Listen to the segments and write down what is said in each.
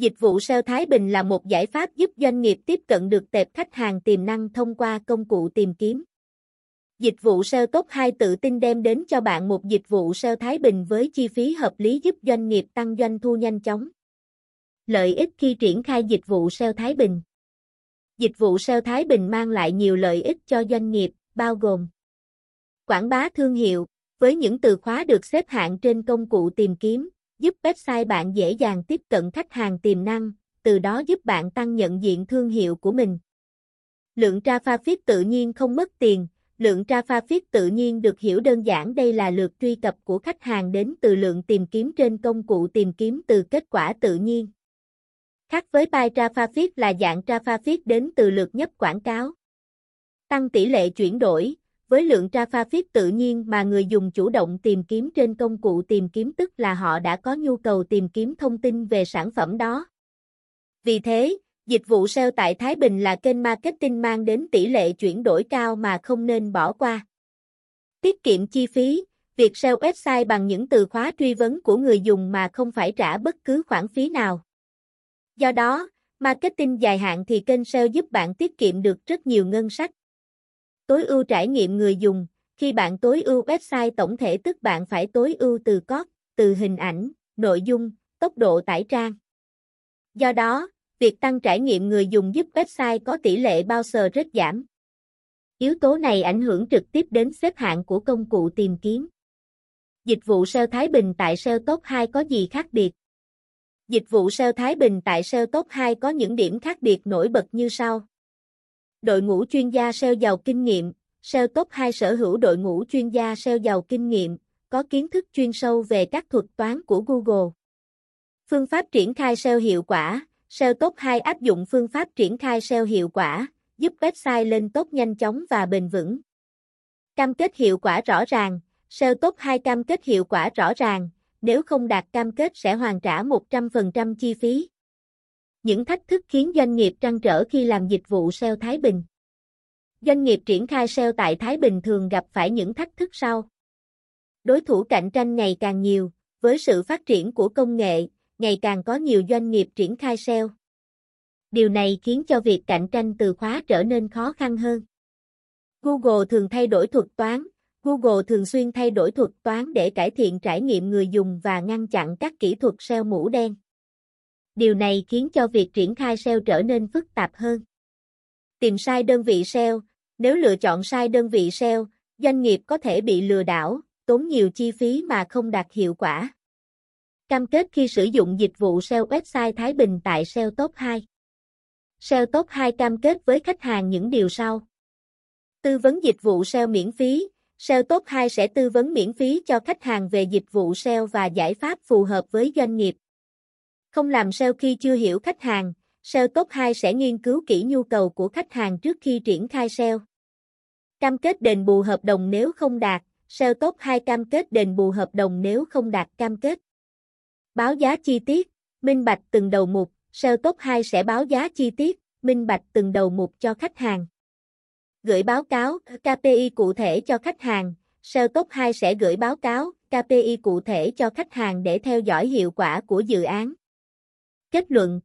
Dịch vụ SEO Thái Bình là một giải pháp giúp doanh nghiệp tiếp cận được tệp khách hàng tiềm năng thông qua công cụ tìm kiếm. Dịch vụ SEO Top 2 tự tin đem đến cho bạn một dịch vụ SEO Thái Bình với chi phí hợp lý giúp doanh nghiệp tăng doanh thu nhanh chóng. Lợi ích khi triển khai dịch vụ SEO Thái Bình Dịch vụ SEO Thái Bình mang lại nhiều lợi ích cho doanh nghiệp, bao gồm Quảng bá thương hiệu, với những từ khóa được xếp hạng trên công cụ tìm kiếm, giúp website bạn dễ dàng tiếp cận khách hàng tiềm năng, từ đó giúp bạn tăng nhận diện thương hiệu của mình. Lượng traffic tự nhiên không mất tiền, lượng traffic tự nhiên được hiểu đơn giản đây là lượt truy cập của khách hàng đến từ lượng tìm kiếm trên công cụ tìm kiếm từ kết quả tự nhiên. Khác với buy traffic là dạng traffic đến từ lượt nhấp quảng cáo. Tăng tỷ lệ chuyển đổi, với lượng traffic tự nhiên mà người dùng chủ động tìm kiếm trên công cụ tìm kiếm tức là họ đã có nhu cầu tìm kiếm thông tin về sản phẩm đó. Vì thế, dịch vụ SEO tại Thái Bình là kênh marketing mang đến tỷ lệ chuyển đổi cao mà không nên bỏ qua. Tiết kiệm chi phí, việc SEO website bằng những từ khóa truy vấn của người dùng mà không phải trả bất cứ khoản phí nào. Do đó, marketing dài hạn thì kênh SEO giúp bạn tiết kiệm được rất nhiều ngân sách. Tối ưu trải nghiệm người dùng, khi bạn tối ưu website tổng thể tức bạn phải tối ưu từ code, từ hình ảnh, nội dung, tốc độ tải trang. Do đó, việc tăng trải nghiệm người dùng giúp website có tỷ lệ bao giờ rất giảm. Yếu tố này ảnh hưởng trực tiếp đến xếp hạng của công cụ tìm kiếm. Dịch vụ SEO Thái Bình tại SEO Top 2 có gì khác biệt? Dịch vụ SEO Thái Bình tại SEO Top 2 có những điểm khác biệt nổi bật như sau. Đội ngũ chuyên gia SEO giàu kinh nghiệm, SEO Top 2 sở hữu đội ngũ chuyên gia SEO giàu kinh nghiệm, có kiến thức chuyên sâu về các thuật toán của Google. Phương pháp triển khai SEO hiệu quả, SEO Top 2 áp dụng phương pháp triển khai SEO hiệu quả, giúp website lên top nhanh chóng và bền vững. Cam kết hiệu quả rõ ràng, SEO Top 2 cam kết hiệu quả rõ ràng, nếu không đạt cam kết sẽ hoàn trả 100% chi phí. Những thách thức khiến doanh nghiệp trăn trở khi làm dịch vụ SEO Thái Bình. Doanh nghiệp triển khai SEO tại Thái Bình thường gặp phải những thách thức sau. Đối thủ cạnh tranh ngày càng nhiều, với sự phát triển của công nghệ, ngày càng có nhiều doanh nghiệp triển khai SEO. Điều này khiến cho việc cạnh tranh từ khóa trở nên khó khăn hơn. Google thường thay đổi thuật toán, Google thường xuyên thay đổi thuật toán để cải thiện trải nghiệm người dùng và ngăn chặn các kỹ thuật SEO mũ đen. Điều này khiến cho việc triển khai SEO trở nên phức tạp hơn. Tìm sai đơn vị SEO, nếu lựa chọn sai đơn vị SEO, doanh nghiệp có thể bị lừa đảo, tốn nhiều chi phí mà không đạt hiệu quả. Cam kết khi sử dụng dịch vụ SEO website Thái Bình tại SEO Top 2. SEO Top 2 cam kết với khách hàng những điều sau. Tư vấn dịch vụ SEO miễn phí, SEO Top 2 sẽ tư vấn miễn phí cho khách hàng về dịch vụ SEO và giải pháp phù hợp với doanh nghiệp. Không làm SEO khi chưa hiểu khách hàng, SEO Top 2 sẽ nghiên cứu kỹ nhu cầu của khách hàng trước khi triển khai SEO. Cam kết đền bù hợp đồng nếu không đạt, SEO Top 2 cam kết đền bù hợp đồng nếu không đạt cam kết. Báo giá chi tiết, minh bạch từng đầu mục, SEO Top 2 sẽ báo giá chi tiết, minh bạch từng đầu mục cho khách hàng. Gửi báo cáo KPI cụ thể cho khách hàng, SEO Top 2 sẽ gửi báo cáo KPI cụ thể cho khách hàng để theo dõi hiệu quả của dự án. Kết luận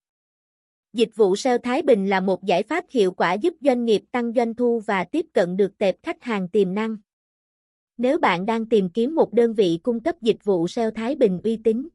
Dịch vụ SEO Thái Bình là một giải pháp hiệu quả giúp doanh nghiệp tăng doanh thu và tiếp cận được tệp khách hàng tiềm năng. Nếu bạn đang tìm kiếm một đơn vị cung cấp dịch vụ SEO Thái Bình uy tín,